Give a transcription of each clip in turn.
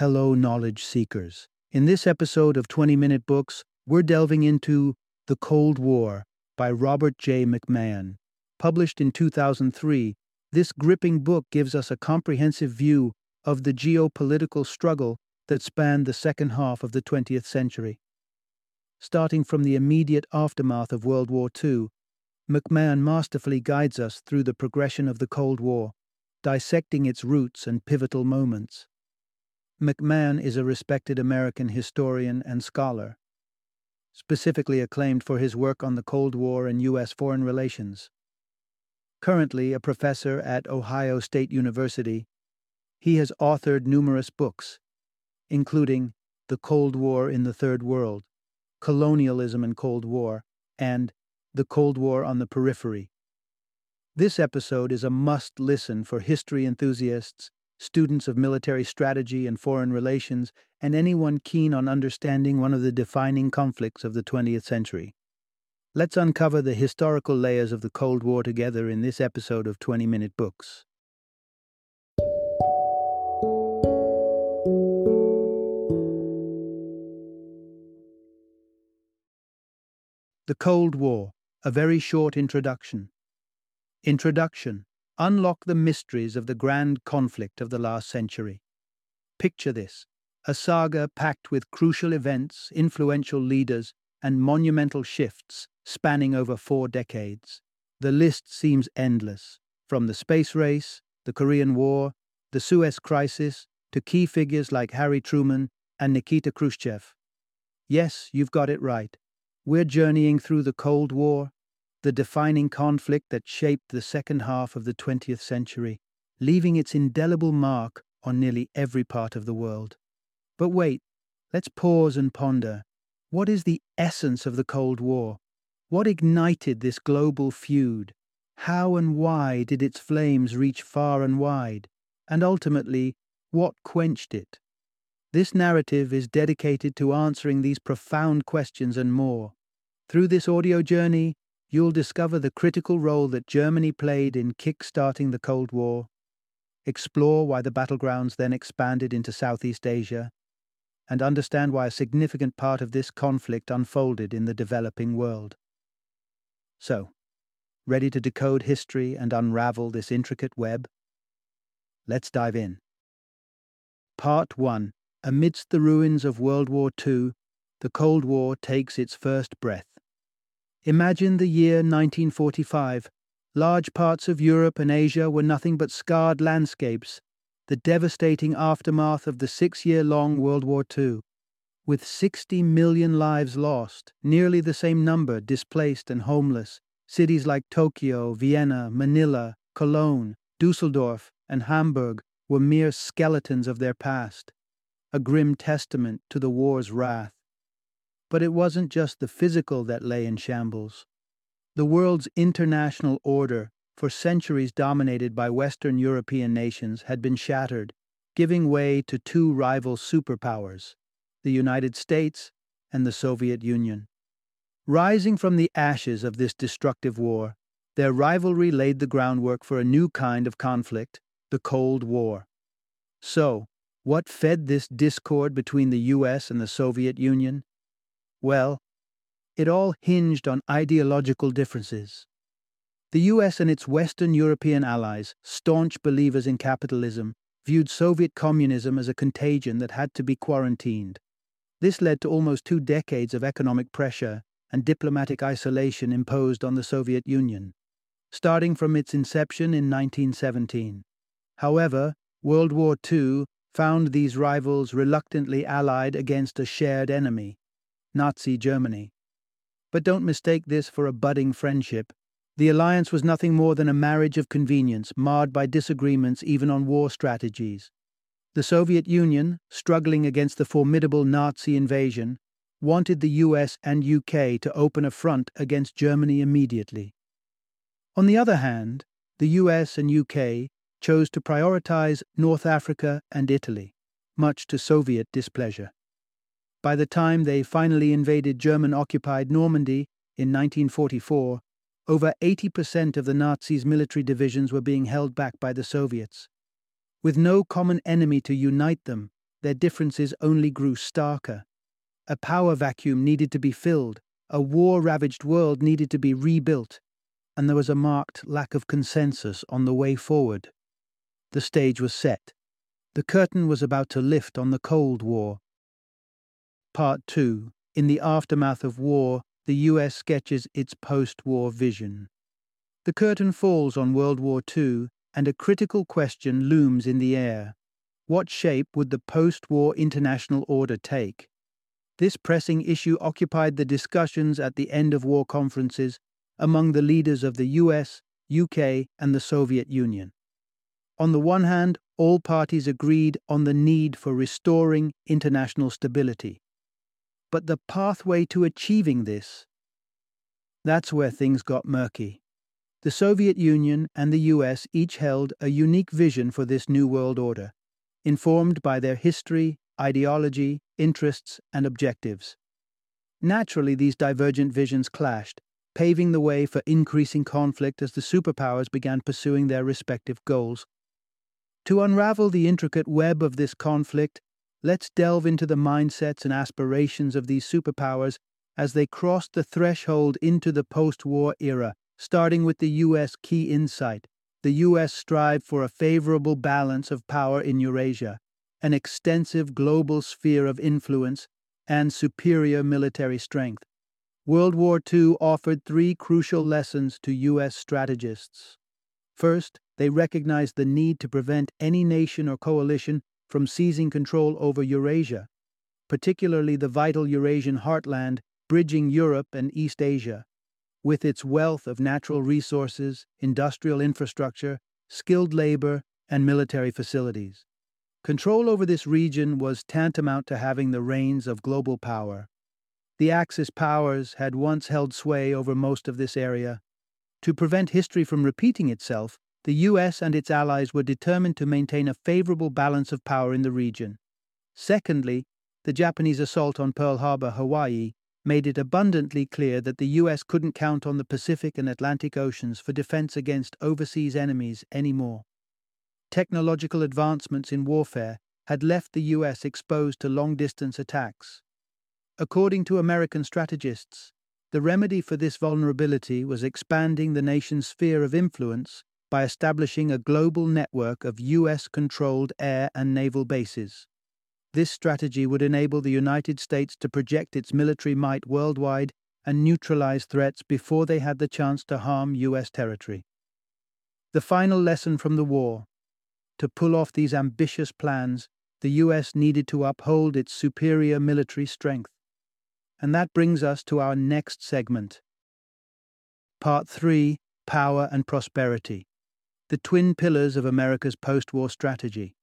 Hello, knowledge seekers. In this episode of 20 Minute Books, we're delving into The Cold War by Robert J. McMahon. Published in 2003, this gripping book gives us a comprehensive view of the geopolitical struggle that spanned the second half of the 20th century. Starting from the immediate aftermath of World War II, McMahon masterfully guides us through the progression of the Cold War, dissecting its roots and pivotal moments. McMahon is a respected American historian and scholar, specifically acclaimed for his work on the Cold War and U.S. foreign relations. Currently a professor at Ohio State University, he has authored numerous books, including The Cold War in the Third World, Colonialism and Cold War, and The Cold War on the Periphery. This episode is a must listen for history enthusiasts, students of military strategy and foreign relations, and anyone keen on understanding one of the defining conflicts of the 20th century. Let's uncover the historical layers of the Cold War together in this episode of 20 Minute Books. The Cold War, a very short introduction. Introduction Unlock the mysteries of the grand conflict of the last century. Picture this a saga packed with crucial events, influential leaders, and monumental shifts spanning over four decades. The list seems endless, from the space race, the Korean War, the Suez Crisis, to key figures like Harry Truman and Nikita Khrushchev. Yes, you've got it right. We're journeying through the Cold War, the defining conflict that shaped the second half of the 20th century, leaving its indelible mark on nearly every part of the world. But wait, let's pause and ponder. What is the essence of the Cold War? What ignited this global feud? How and why did its flames reach far and wide? And ultimately, what quenched it? This narrative is dedicated to answering these profound questions and more. Through this audio journey, you'll discover the critical role that Germany played in kick-starting the Cold War, explore why the battlegrounds then expanded into Southeast Asia, and understand why a significant part of this conflict unfolded in the developing world. So, ready to decode history and unravel this intricate web? Let's dive in. Part 1 Amidst the ruins of World War II, the Cold War takes its first breath. Imagine the year 1945. Large parts of Europe and Asia were nothing but scarred landscapes, the devastating aftermath of the six year long World War II. With 60 million lives lost, nearly the same number displaced and homeless, cities like Tokyo, Vienna, Manila, Cologne, Dusseldorf, and Hamburg were mere skeletons of their past a grim testament to the war's wrath. But it wasn't just the physical that lay in shambles. The world's international order, for centuries dominated by Western European nations, had been shattered, giving way to two rival superpowers, the United States and the Soviet Union. Rising from the ashes of this destructive war, their rivalry laid the groundwork for a new kind of conflict, the Cold War. So, what fed this discord between the US and the Soviet Union? Well, it all hinged on ideological differences. The US and its Western European allies, staunch believers in capitalism, viewed Soviet communism as a contagion that had to be quarantined. This led to almost two decades of economic pressure and diplomatic isolation imposed on the Soviet Union, starting from its inception in 1917. However, World War II found these rivals reluctantly allied against a shared enemy, Nazi Germany. But don't mistake this for a budding friendship. The alliance was nothing more than a marriage of convenience, marred by disagreements even on war strategies. The Soviet Union, struggling against the formidable Nazi invasion, wanted the US and UK to open a front against Germany immediately. On the other hand, the US and UK chose to prioritize North Africa and Italy, much to Soviet displeasure. By the time they finally invaded German occupied Normandy in 1944, over 80% of the Nazis' military divisions were being held back by the Soviets. With no common enemy to unite them, their differences only grew starker. A power vacuum needed to be filled, a war ravaged world needed to be rebuilt, and there was a marked lack of consensus on the way forward. The stage was set. The curtain was about to lift on the Cold War. Part 2 In the aftermath of war, the US sketches its post war vision. The curtain falls on World War II, and a critical question looms in the air. What shape would the post war international order take? This pressing issue occupied the discussions at the end of war conferences among the leaders of the US, UK, and the Soviet Union. On the one hand, all parties agreed on the need for restoring international stability. But the pathway to achieving this, that's where things got murky. The Soviet Union and the US each held a unique vision for this new world order, informed by their history, ideology, interests, and objectives. Naturally, these divergent visions clashed, paving the way for increasing conflict as the superpowers began pursuing their respective goals. To unravel the intricate web of this conflict, let's delve into the mindsets and aspirations of these superpowers as they crossed the threshold into the post war era starting with the U.S. key insight. The U.S. strived for a favorable balance of power in Eurasia, an extensive global sphere of influence, and superior military strength. World War II offered three crucial lessons to U.S. strategists. First, they recognized the need to prevent any nation or coalition from seizing control over Eurasia, particularly the vital Eurasian heartland bridging Europe and East Asia with its wealth of natural resources, industrial infrastructure, skilled labor, and military facilities. Control over this region was tantamount to having the reins of global power. The Axis powers had once held sway over most of this area. To prevent history from repeating itself, the US and its allies were determined to maintain a favorable balance of power in the region. Secondly, the Japanese assault on Pearl Harbor, Hawaii, made it abundantly clear that the U.S. couldn't count on the Pacific and Atlantic Oceans for defense against overseas enemies anymore. Technological advancements in warfare had left the U.S. exposed to long distance attacks. According to American strategists, the remedy for this vulnerability was expanding the nation's sphere of influence by establishing a global network of U.S. controlled air and naval bases. This strategy would enable the United States to project its military might worldwide and neutralize threats before they had the chance to harm U.S. territory. The final lesson from the war to pull off these ambitious plans, the U.S. needed to uphold its superior military strength. And that brings us to our next segment. Part 3 Power and Prosperity The Twin Pillars of America's Post War Strategy.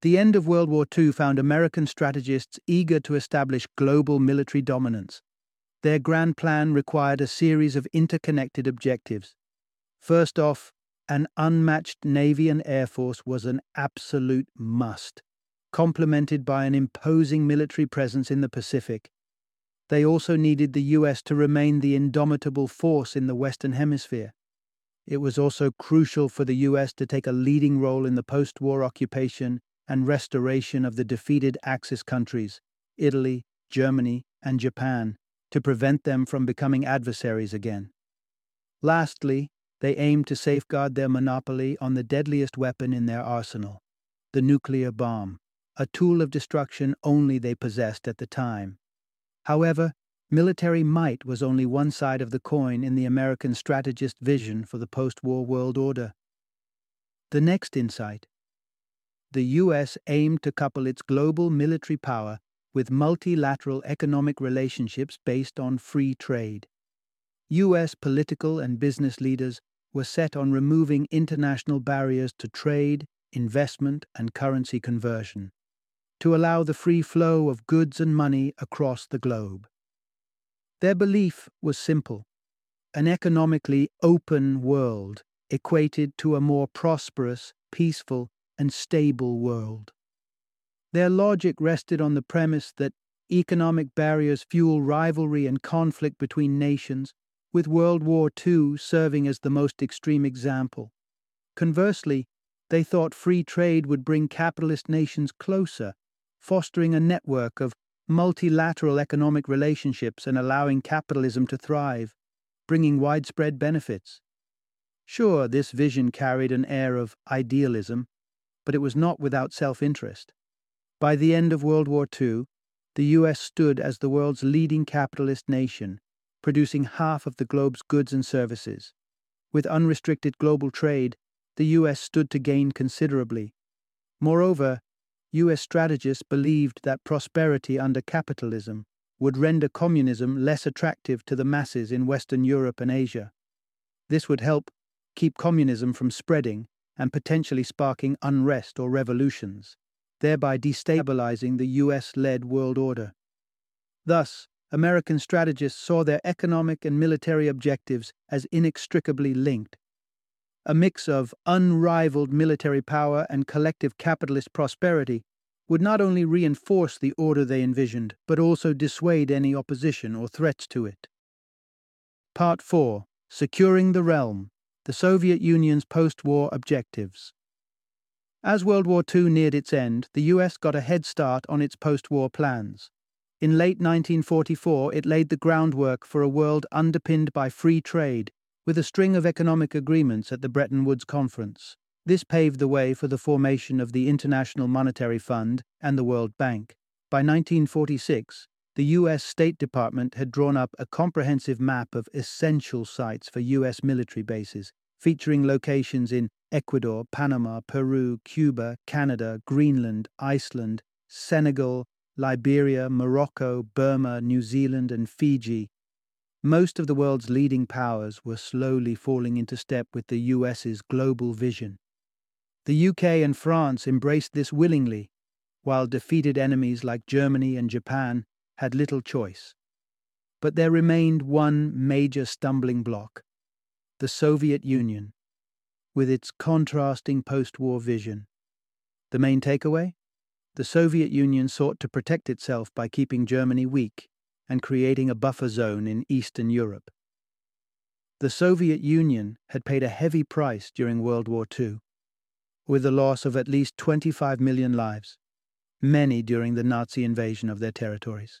The end of World War II found American strategists eager to establish global military dominance. Their grand plan required a series of interconnected objectives. First off, an unmatched Navy and Air Force was an absolute must, complemented by an imposing military presence in the Pacific. They also needed the US to remain the indomitable force in the Western Hemisphere. It was also crucial for the US to take a leading role in the post war occupation and restoration of the defeated Axis countries, Italy, Germany, and Japan, to prevent them from becoming adversaries again. Lastly, they aimed to safeguard their monopoly on the deadliest weapon in their arsenal, the nuclear bomb, a tool of destruction only they possessed at the time. However, military might was only one side of the coin in the American strategist vision for the post war world order. The next insight the US aimed to couple its global military power with multilateral economic relationships based on free trade. US political and business leaders were set on removing international barriers to trade, investment, and currency conversion, to allow the free flow of goods and money across the globe. Their belief was simple an economically open world equated to a more prosperous, peaceful, and stable world. Their logic rested on the premise that economic barriers fuel rivalry and conflict between nations, with World War II serving as the most extreme example. Conversely, they thought free trade would bring capitalist nations closer fostering a network of multilateral economic relationships and allowing capitalism to thrive, bringing widespread benefits. Sure, this vision carried an air of idealism, but it was not without self interest. By the end of World War II, the US stood as the world's leading capitalist nation, producing half of the globe's goods and services. With unrestricted global trade, the US stood to gain considerably. Moreover, US strategists believed that prosperity under capitalism would render communism less attractive to the masses in Western Europe and Asia. This would help keep communism from spreading and potentially sparking unrest or revolutions, thereby destabilizing the US led world order. Thus, American strategists saw their economic and military objectives as inextricably linked. A mix of unrivaled military power and collective capitalist prosperity would not only reinforce the order they envisioned, but also dissuade any opposition or threats to it. Part 4 Securing the Realm The Soviet Union's Post War Objectives. As World War II neared its end, the US got a head start on its post war plans. In late 1944, it laid the groundwork for a world underpinned by free trade with a string of economic agreements at the Bretton Woods Conference. This paved the way for the formation of the International Monetary Fund and the World Bank. By 1946, the U.S. State Department had drawn up a comprehensive map of essential sites for U.S. military bases, featuring locations in Ecuador, Panama, Peru, Cuba, Canada, Greenland, Iceland, Senegal, Liberia, Morocco, Burma, New Zealand, and Fiji, most of the world's leading powers were slowly falling into step with the US's global vision. The UK and France embraced this willingly, while defeated enemies like Germany and Japan had little choice. But there remained one major stumbling block the Soviet Union, with its contrasting post war vision. The main takeaway? The Soviet Union sought to protect itself by keeping Germany weak and creating a buffer zone in Eastern Europe. The Soviet Union had paid a heavy price during World War II, with the loss of at least 25 million lives, many during the Nazi invasion of their territories.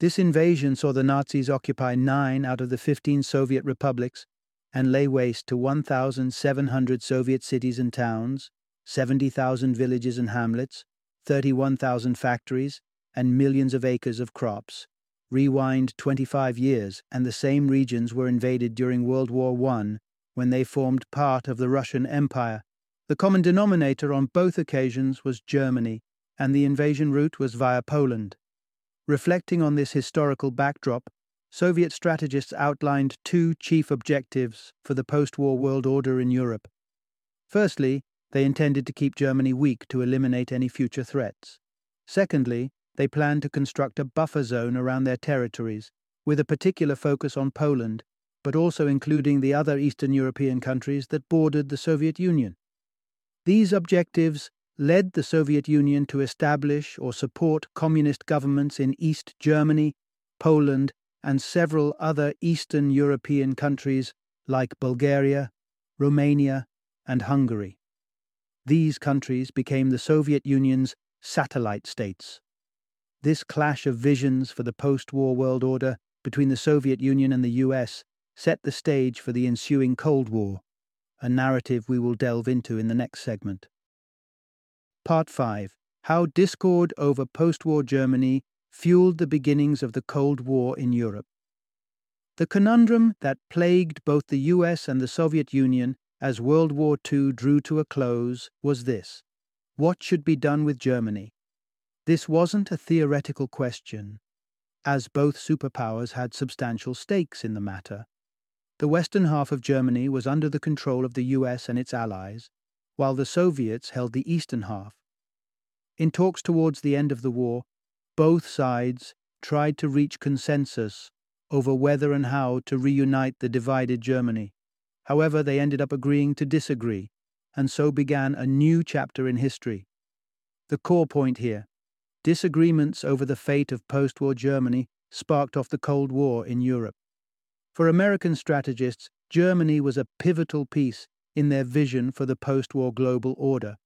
This invasion saw the Nazis occupy nine out of the 15 Soviet republics and lay waste to 1,700 Soviet cities and towns, 70,000 villages and hamlets, 31,000 factories, and millions of acres of crops. Rewind 25 years, and the same regions were invaded during World War I when they formed part of the Russian Empire. The common denominator on both occasions was Germany, and the invasion route was via Poland. Reflecting on this historical backdrop, Soviet strategists outlined two chief objectives for the post war world order in Europe. Firstly, they intended to keep Germany weak to eliminate any future threats. Secondly, they planned to construct a buffer zone around their territories, with a particular focus on Poland, but also including the other Eastern European countries that bordered the Soviet Union. These objectives led the Soviet Union to establish or support communist governments in East Germany, Poland, and several other Eastern European countries like Bulgaria, Romania, and Hungary. These countries became the Soviet Union's satellite states. This clash of visions for the post war world order between the Soviet Union and the US set the stage for the ensuing Cold War, a narrative we will delve into in the next segment. Part 5 How Discord over post war Germany fueled the beginnings of the Cold War in Europe. The conundrum that plagued both the US and the Soviet Union as World War II drew to a close was this what should be done with Germany? This wasn't a theoretical question, as both superpowers had substantial stakes in the matter. The western half of Germany was under the control of the US and its allies, while the Soviets held the eastern half. In talks towards the end of the war, both sides tried to reach consensus over whether and how to reunite the divided Germany. However, they ended up agreeing to disagree, and so began a new chapter in history. The core point here Disagreements over the fate of post war Germany sparked off the Cold War in Europe. For American strategists, Germany was a pivotal piece in their vision for the post war global order.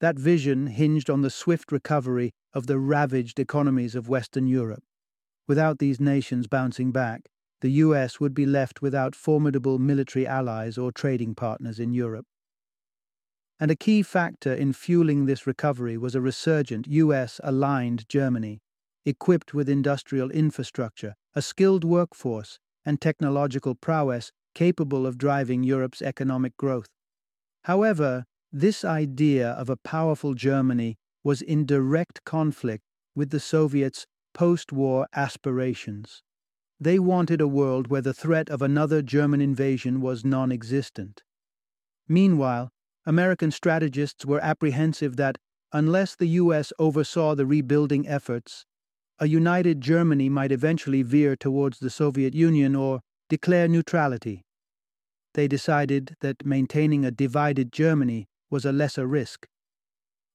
That vision hinged on the swift recovery of the ravaged economies of Western Europe. Without these nations bouncing back, the US would be left without formidable military allies or trading partners in Europe. And a key factor in fueling this recovery was a resurgent US aligned Germany, equipped with industrial infrastructure, a skilled workforce, and technological prowess capable of driving Europe's economic growth. However, this idea of a powerful Germany was in direct conflict with the Soviets' post war aspirations. They wanted a world where the threat of another German invasion was non existent. Meanwhile, American strategists were apprehensive that, unless the U.S. oversaw the rebuilding efforts, a united Germany might eventually veer towards the Soviet Union or declare neutrality. They decided that maintaining a divided Germany was a lesser risk.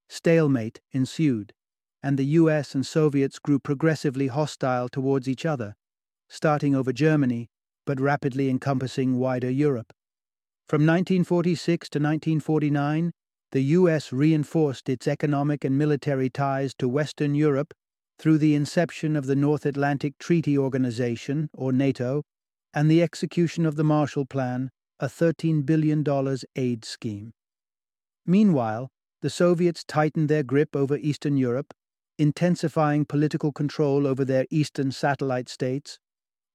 Stalemate ensued, and the US and Soviets grew progressively hostile towards each other, starting over Germany, but rapidly encompassing wider Europe. From 1946 to 1949, the US reinforced its economic and military ties to Western Europe through the inception of the North Atlantic Treaty Organization, or NATO, and the execution of the Marshall Plan, a $13 billion aid scheme. Meanwhile, the Soviets tightened their grip over Eastern Europe, intensifying political control over their eastern satellite states,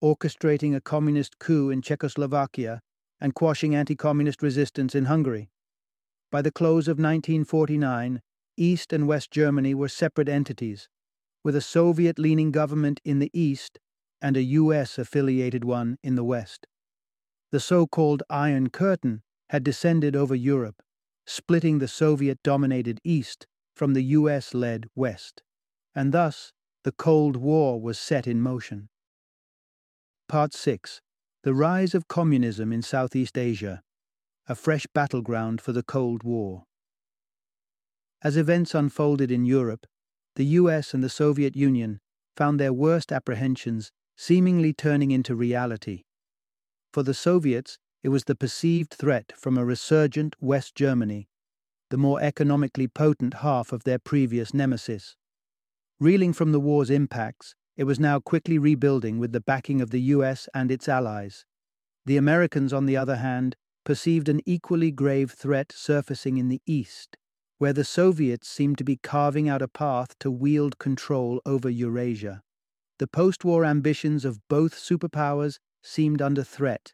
orchestrating a communist coup in Czechoslovakia, and quashing anti communist resistance in Hungary. By the close of 1949, East and West Germany were separate entities, with a Soviet leaning government in the East and a US affiliated one in the West. The so called Iron Curtain had descended over Europe, splitting the Soviet dominated East from the US led West, and thus the Cold War was set in motion. Part 6 The Rise of Communism in Southeast Asia, a fresh battleground for the Cold War. As events unfolded in Europe, the US and the Soviet Union found their worst apprehensions seemingly turning into reality. For the Soviets, it was the perceived threat from a resurgent West Germany, the more economically potent half of their previous nemesis. Reeling from the war's impacts, it was now quickly rebuilding with the backing of the US and its allies. The Americans, on the other hand, perceived an equally grave threat surfacing in the east, where the Soviets seemed to be carving out a path to wield control over Eurasia. The post war ambitions of both superpowers seemed under threat.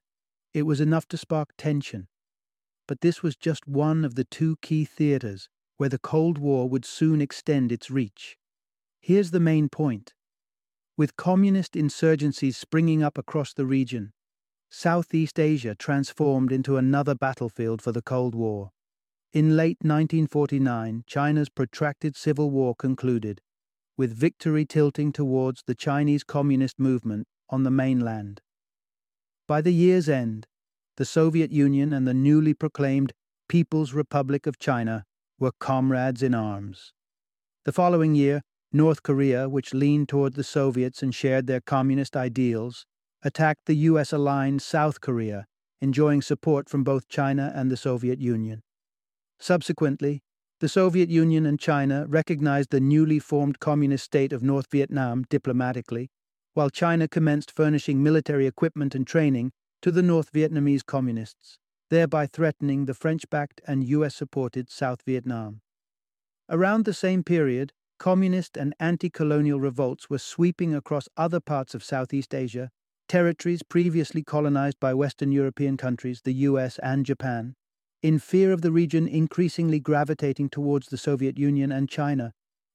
It was enough to spark tension. But this was just one of the two key theaters where the Cold War would soon extend its reach. Here's the main point with communist insurgencies springing up across the region, Southeast Asia transformed into another battlefield for the Cold War. In late 1949, China's protracted civil war concluded, with victory tilting towards the Chinese Communist movement on the mainland. By the year's end, the Soviet Union and the newly proclaimed People's Republic of China were comrades in arms. The following year, North Korea, which leaned toward the Soviets and shared their communist ideals, attacked the US aligned South Korea, enjoying support from both China and the Soviet Union. Subsequently, the Soviet Union and China recognized the newly formed communist state of North Vietnam diplomatically, while China commenced furnishing military equipment and training to the North Vietnamese communists, thereby threatening the French backed and US supported South Vietnam. Around the same period, communist and anti colonial revolts were sweeping across other parts of Southeast Asia, territories previously colonized by Western European countries, the US and Japan, in fear of the region increasingly gravitating towards the Soviet Union and China.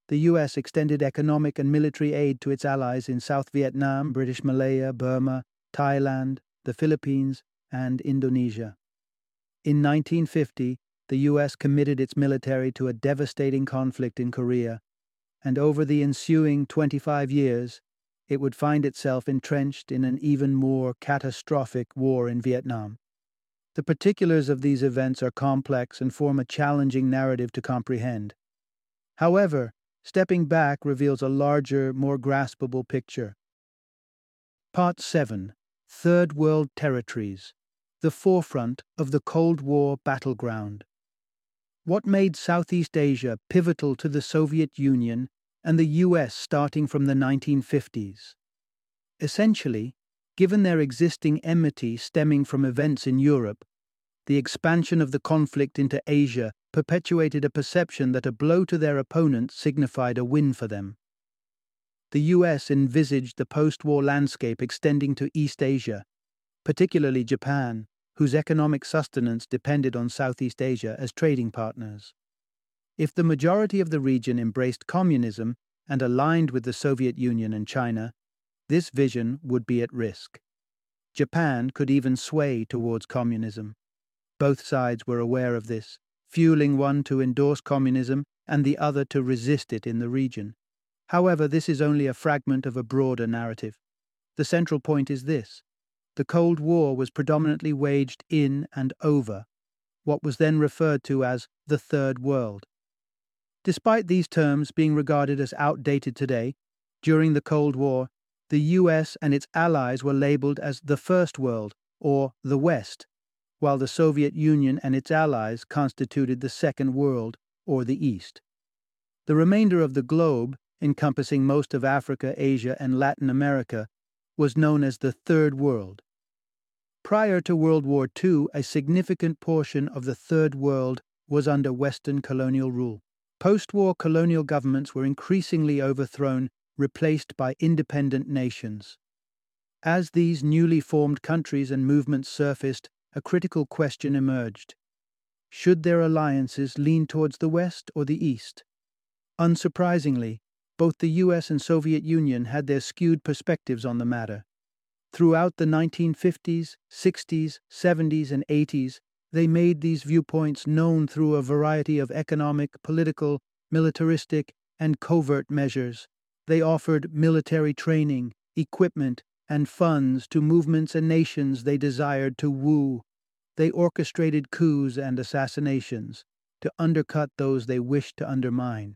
The US extended economic and military aid to its allies in South Vietnam, British Malaya, Burma, Thailand, the Philippines, and Indonesia. In 1950, the US committed its military to a devastating conflict in Korea, and over the ensuing 25 years, it would find itself entrenched in an even more catastrophic war in Vietnam. The particulars of these events are complex and form a challenging narrative to comprehend. However, stepping back reveals a larger, more graspable picture. Part 7 Third World Territories The Forefront of the Cold War Battleground. What made Southeast Asia pivotal to the Soviet Union and the US starting from the 1950s? Essentially, given their existing enmity stemming from events in Europe, the expansion of the conflict into Asia perpetuated a perception that a blow to their opponent signified a win for them. The US envisaged the post war landscape extending to East Asia, particularly Japan, whose economic sustenance depended on Southeast Asia as trading partners. If the majority of the region embraced communism and aligned with the Soviet Union and China, this vision would be at risk. Japan could even sway towards communism. Both sides were aware of this, fueling one to endorse communism and the other to resist it in the region. However, this is only a fragment of a broader narrative. The central point is this the Cold War was predominantly waged in and over what was then referred to as the Third World. Despite these terms being regarded as outdated today, during the Cold War, the US and its allies were labeled as the First World or the West, while the Soviet Union and its allies constituted the Second World or the East. The remainder of the globe, encompassing most of Africa, Asia, and Latin America, was known as the Third World. Prior to World War II, a significant portion of the Third World was under Western colonial rule. Post war colonial governments were increasingly overthrown, replaced by independent nations. As these newly formed countries and movements surfaced, a critical question emerged. Should their alliances lean towards the West or the East? Unsurprisingly, both the US and Soviet Union had their skewed perspectives on the matter. Throughout the 1950s, 60s, 70s, and 80s, they made these viewpoints known through a variety of economic, political, militaristic, and covert measures. They offered military training, equipment, and funds to movements and nations they desired to woo. They orchestrated coups and assassinations to undercut those they wished to undermine.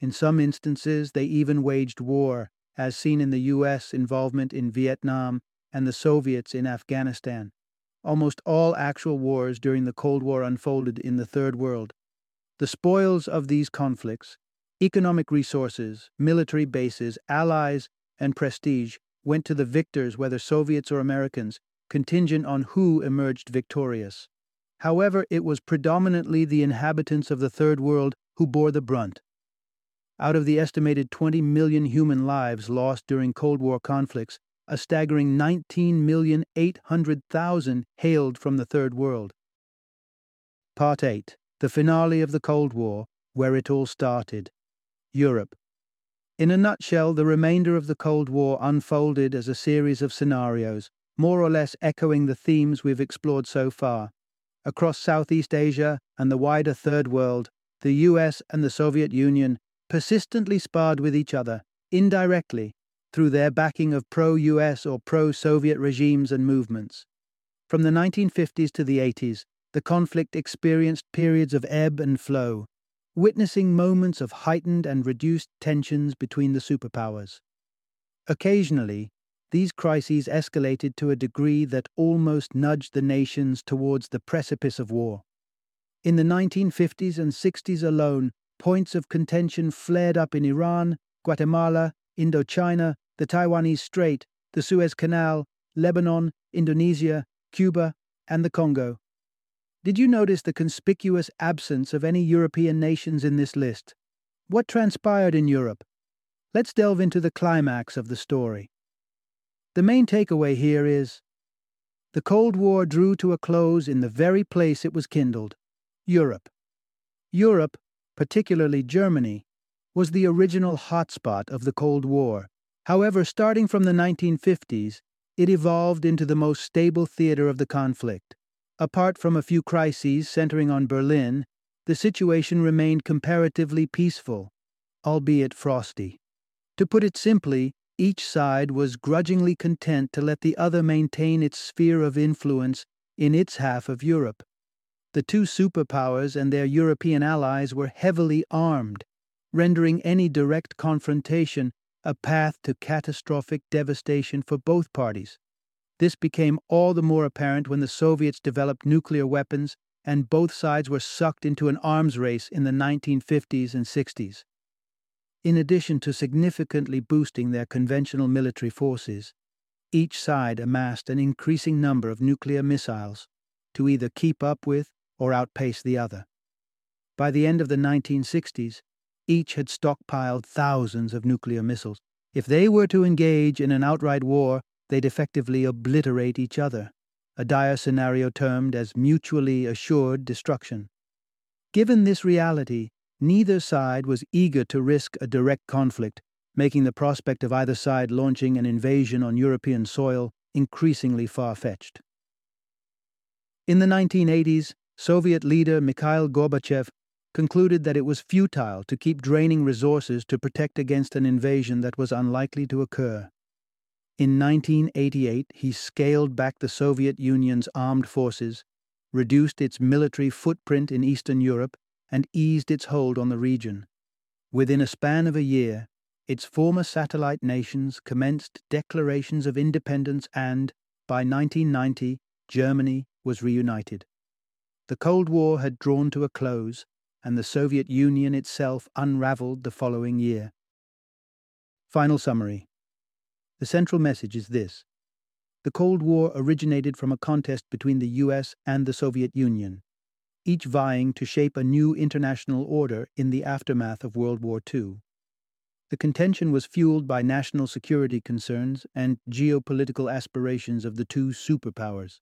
In some instances, they even waged war, as seen in the U.S. involvement in Vietnam and the Soviets in Afghanistan. Almost all actual wars during the Cold War unfolded in the Third World. The spoils of these conflicts, economic resources, military bases, allies, and prestige went to the victors, whether Soviets or Americans, contingent on who emerged victorious. However, it was predominantly the inhabitants of the Third World who bore the brunt. Out of the estimated 20 million human lives lost during Cold War conflicts, a staggering 19,800,000 hailed from the Third World. Part 8 The Finale of the Cold War, Where It All Started. Europe. In a nutshell, the remainder of the Cold War unfolded as a series of scenarios, more or less echoing the themes we've explored so far. Across Southeast Asia and the wider Third World, the US and the Soviet Union persistently sparred with each other, indirectly, through their backing of pro US or pro Soviet regimes and movements. From the 1950s to the 80s, the conflict experienced periods of ebb and flow, witnessing moments of heightened and reduced tensions between the superpowers. Occasionally, these crises escalated to a degree that almost nudged the nations towards the precipice of war. In the 1950s and 60s alone, points of contention flared up in Iran, Guatemala, Indochina, the Taiwanese Strait, the Suez Canal, Lebanon, Indonesia, Cuba, and the Congo. Did you notice the conspicuous absence of any European nations in this list? What transpired in Europe? Let's delve into the climax of the story. The main takeaway here is the Cold War drew to a close in the very place it was kindled Europe. Europe, particularly Germany, was the original hotspot of the Cold War. However, starting from the 1950s, it evolved into the most stable theater of the conflict. Apart from a few crises centering on Berlin, the situation remained comparatively peaceful, albeit frosty. To put it simply, each side was grudgingly content to let the other maintain its sphere of influence in its half of Europe. The two superpowers and their European allies were heavily armed, rendering any direct confrontation a path to catastrophic devastation for both parties. This became all the more apparent when the Soviets developed nuclear weapons and both sides were sucked into an arms race in the 1950s and 60s. In addition to significantly boosting their conventional military forces, each side amassed an increasing number of nuclear missiles to either keep up with or outpace the other. By the end of the 1960s, each had stockpiled thousands of nuclear missiles. If they were to engage in an outright war, they'd effectively obliterate each other, a dire scenario termed as mutually assured destruction. Given this reality, Neither side was eager to risk a direct conflict, making the prospect of either side launching an invasion on European soil increasingly far fetched. In the 1980s, Soviet leader Mikhail Gorbachev concluded that it was futile to keep draining resources to protect against an invasion that was unlikely to occur. In 1988, he scaled back the Soviet Union's armed forces, reduced its military footprint in Eastern Europe, and eased its hold on the region. Within a span of a year, its former satellite nations commenced declarations of independence and, by 1990, Germany was reunited. The Cold War had drawn to a close, and the Soviet Union itself unraveled the following year. Final summary The central message is this The Cold War originated from a contest between the US and the Soviet Union each vying to shape a new international order in the aftermath of World War II. The contention was fueled by national security concerns and geopolitical aspirations of the two superpowers.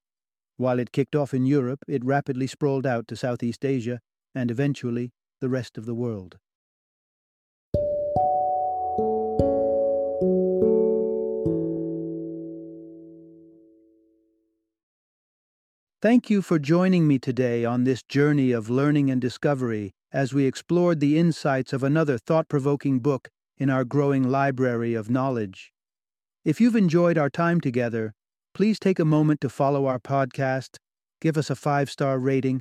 While it kicked off in Europe, it rapidly sprawled out to Southeast Asia and eventually the rest of the world. Thank you for joining me today on this journey of learning and discovery as we explored the insights of another thought provoking book in our growing library of knowledge. If you've enjoyed our time together, please take a moment to follow our podcast, give us a five star rating,